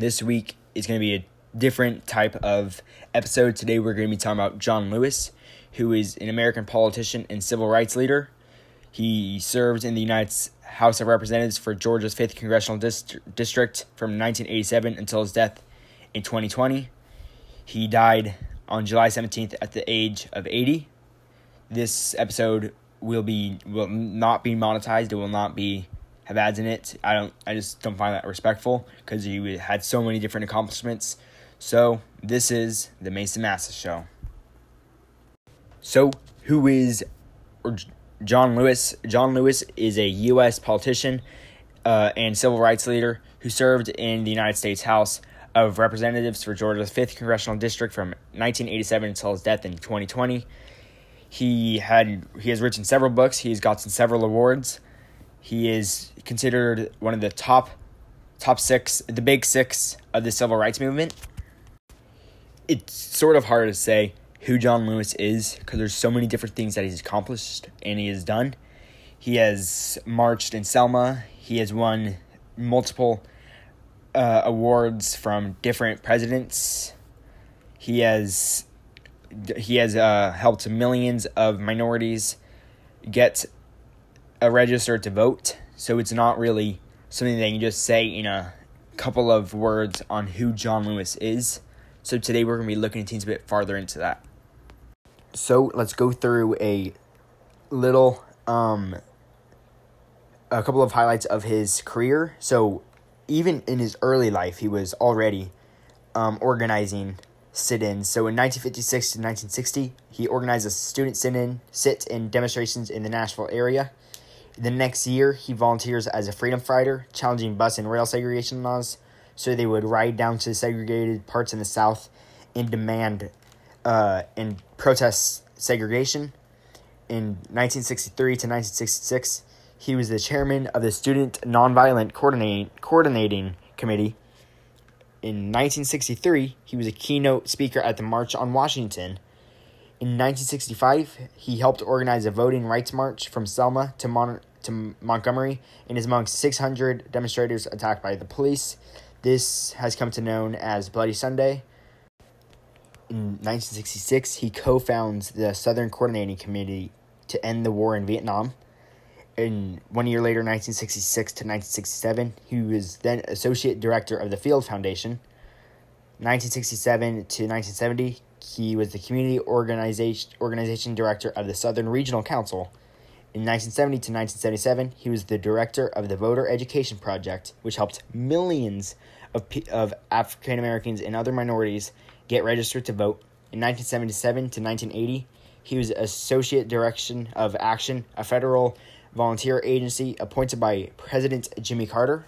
This week is going to be a different type of episode. Today we're going to be talking about John Lewis, who is an American politician and civil rights leader. He served in the United House of Representatives for Georgia's 5th Congressional Dist- District from 1987 until his death in 2020. He died on July 17th at the age of 80. This episode will be will not be monetized. It will not be have ads in it. I don't I just don't find that respectful because he had so many different accomplishments. So, this is the Mason Massa show. So, who is John Lewis? John Lewis is a US politician uh, and civil rights leader who served in the United States House of Representatives for Georgia's 5th Congressional District from 1987 until his death in 2020. He had he has written several books. He's gotten several awards. He is considered one of the top top six, the big six of the civil rights movement. It's sort of hard to say who John Lewis is because there's so many different things that he's accomplished and he has done. He has marched in Selma. He has won multiple uh, awards from different presidents. He has he has uh, helped millions of minorities get a register to vote. So it's not really something that you just say in a couple of words on who John Lewis is. So today we're going to be looking at things a bit farther into that. So let's go through a little um a couple of highlights of his career. So even in his early life, he was already um, organizing sit-ins. So in 1956 to 1960, he organized a student sit-in, sit-in demonstrations in the Nashville area. The next year, he volunteers as a freedom fighter, challenging bus and rail segregation laws. So they would ride down to segregated parts in the South and demand uh, and protest segregation. In 1963 to 1966, he was the chairman of the Student Nonviolent Coordinating, Coordinating Committee in 1963, he was a keynote speaker at the March on Washington. In 1965, he helped organize a voting rights march from Selma to, Mon- to Montgomery and is among 600 demonstrators attacked by the police. This has come to known as Bloody Sunday. In 1966, he co-founds the Southern Coordinating Committee to end the war in Vietnam. In one year later, 1966 to 1967, he was then associate director of the Field Foundation. 1967 to 1970, he was the community organization organization director of the Southern Regional Council. In 1970 to 1977, he was the director of the Voter Education Project, which helped millions of, of African Americans and other minorities get registered to vote. In 1977 to 1980, he was associate direction of Action, a federal volunteer agency appointed by President Jimmy Carter.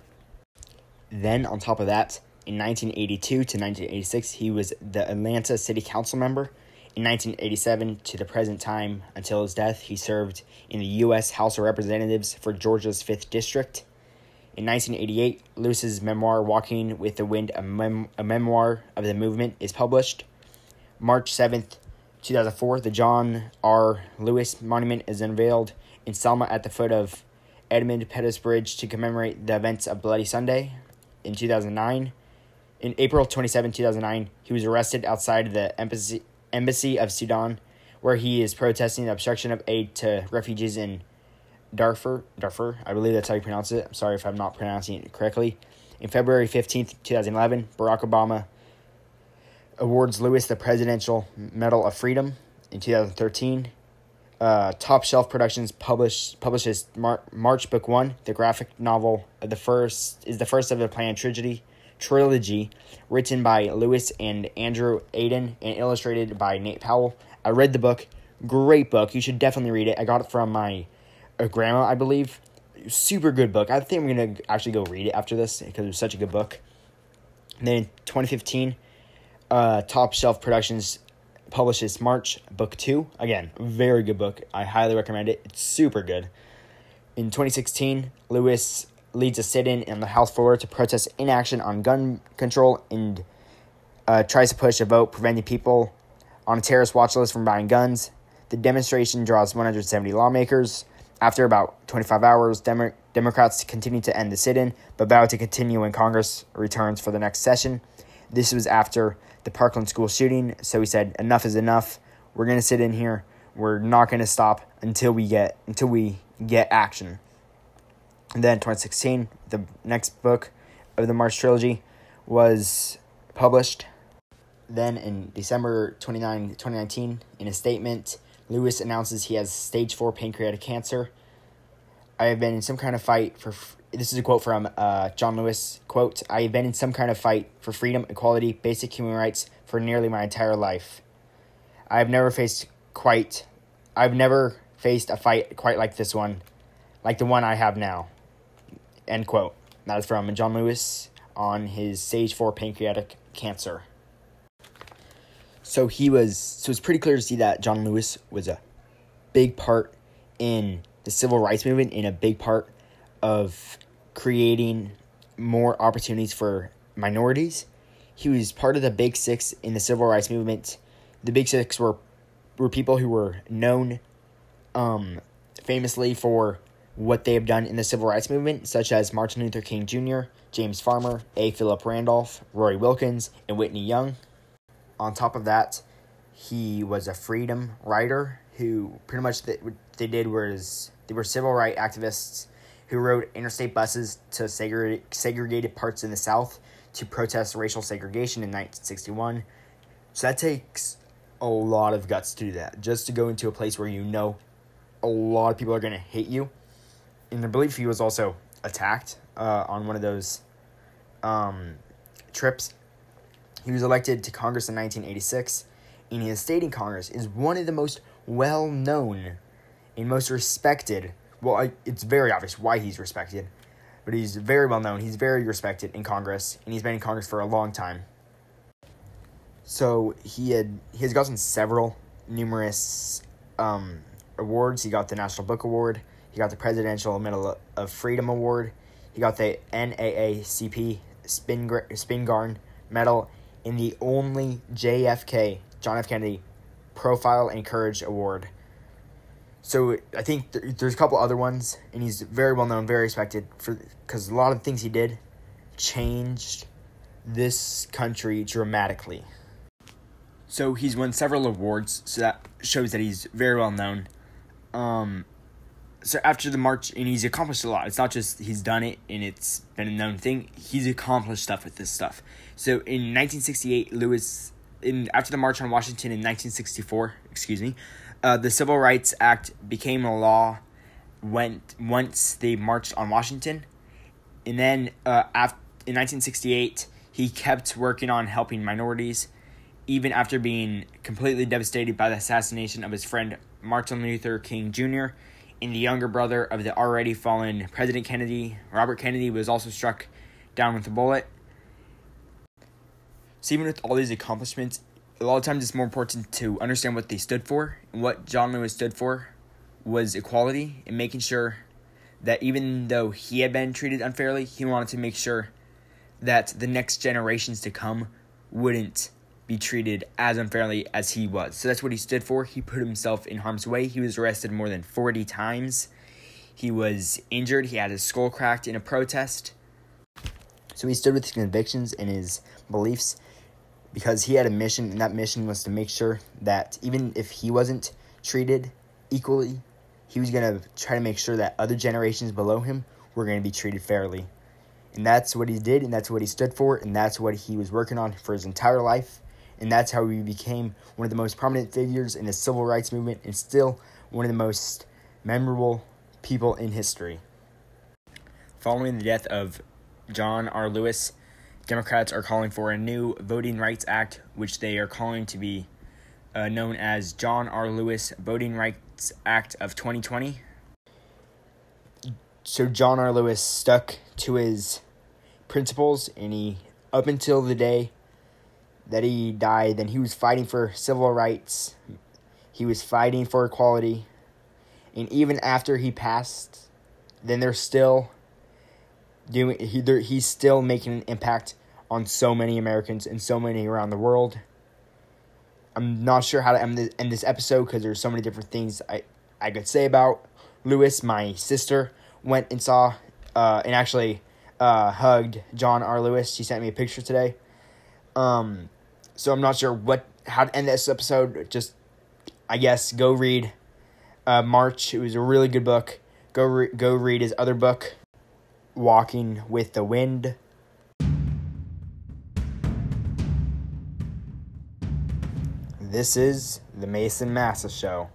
Then, on top of that, in 1982 to 1986, he was the Atlanta City Council member. In 1987 to the present time, until his death, he served in the U.S. House of Representatives for Georgia's 5th District. In 1988, Lewis's memoir, Walking with the Wind, a, mem- a memoir of the movement, is published. March 7th, 2004, the John R. Lewis Monument is unveiled in Selma at the foot of Edmund Pettus Bridge to commemorate the events of Bloody Sunday in 2009. In April 27, 2009, he was arrested outside the embassy, embassy of Sudan, where he is protesting the obstruction of aid to refugees in Darfur. Darfur, I believe that's how you pronounce it. I'm sorry if I'm not pronouncing it correctly. In February 15th, 2011, Barack Obama awards Lewis the Presidential Medal of Freedom. In 2013, uh, Top Shelf Productions publish, publishes Mar- March Book One, the graphic novel the first is the first of the planned trilogy, trilogy written by Lewis and Andrew Aydin and illustrated by Nate Powell. I read the book, great book. You should definitely read it. I got it from my uh, grandma, I believe. Super good book. I think I'm gonna actually go read it after this because it was such a good book. And then in 2015, uh, Top Shelf Productions publishes March Book 2. Again, very good book. I highly recommend it. It's super good. In 2016, Lewis leads a sit in on the House floor to protest inaction on gun control and uh, tries to push a vote preventing people on a terrorist watch list from buying guns. The demonstration draws 170 lawmakers. After about 25 hours, Demo- Democrats continue to end the sit in, but vow to continue when Congress returns for the next session. This was after the Parkland school shooting, so he said, Enough is enough. We're going to sit in here. We're not going to stop until we get until we get action. And then 2016, the next book of the March trilogy was published. Then in December 29, 2019, in a statement, Lewis announces he has stage 4 pancreatic cancer. I have been in some kind of fight for this is a quote from uh, John Lewis quote I have been in some kind of fight for freedom, equality, basic human rights for nearly my entire life. I have never faced quite I've never faced a fight quite like this one, like the one I have now. End quote. That is from John Lewis on his stage four pancreatic cancer. So he was so it's pretty clear to see that John Lewis was a big part in the civil rights movement and a big part of creating more opportunities for minorities. He was part of the Big Six in the civil rights movement. The Big Six were were people who were known um, famously for what they have done in the civil rights movement, such as Martin Luther King Jr., James Farmer, A. Philip Randolph, Roy Wilkins, and Whitney Young. On top of that, he was a freedom rider who pretty much th- what they did was they were civil rights activists who rode interstate buses to segre- segregated parts in the South to protest racial segregation in 1961. So that takes a lot of guts to do that. Just to go into a place where you know a lot of people are going to hate you. And I believe he was also attacked uh, on one of those um, trips. He was elected to Congress in 1986, and his state in Congress is one of the most well known and most respected. Well, I, it's very obvious why he's respected, but he's very well known. He's very respected in Congress, and he's been in Congress for a long time. So he had he has gotten several numerous um, awards. He got the National Book Award. He got the Presidential Medal of Freedom Award. He got the NAACP Spin Spingarn Medal in the only JFK John F. Kennedy Profile in Courage Award. So I think th- there's a couple other ones, and he's very well known, very respected for because a lot of things he did changed this country dramatically. So he's won several awards, so that shows that he's very well known. Um, so after the march, and he's accomplished a lot. It's not just he's done it and it's been a known thing. He's accomplished stuff with this stuff. So in 1968, Lewis, in after the march on Washington in 1964, excuse me, uh, the Civil Rights Act became a law. Went once they marched on Washington, and then uh, after in 1968, he kept working on helping minorities even after being completely devastated by the assassination of his friend Martin Luther King Jr. and the younger brother of the already fallen President Kennedy, Robert Kennedy, was also struck down with a bullet. So, even with all these accomplishments, a lot of times it's more important to understand what they stood for. And what John Lewis stood for was equality and making sure that even though he had been treated unfairly, he wanted to make sure that the next generations to come wouldn't be treated as unfairly as he was. So that's what he stood for. He put himself in harm's way. He was arrested more than 40 times. He was injured. He had his skull cracked in a protest. So he stood with his convictions and his beliefs because he had a mission, and that mission was to make sure that even if he wasn't treated equally, he was going to try to make sure that other generations below him were going to be treated fairly. And that's what he did, and that's what he stood for, and that's what he was working on for his entire life and that's how he became one of the most prominent figures in the civil rights movement and still one of the most memorable people in history. Following the death of John R. Lewis, Democrats are calling for a new Voting Rights Act, which they are calling to be uh, known as John R. Lewis Voting Rights Act of 2020. So John R. Lewis stuck to his principles, and he, up until the day that he died, then he was fighting for civil rights. He was fighting for equality. And even after he passed, then they're still doing he he's still making an impact on so many Americans and so many around the world. I'm not sure how to end this, end this episode because there's so many different things I, I could say about Lewis. My sister went and saw uh, and actually uh, hugged John R. Lewis. She sent me a picture today. Um, so I'm not sure what how to end this episode. Just I guess go read uh, March. It was a really good book. Go re- go read his other book, Walking with the Wind. This is the Mason Massa Show.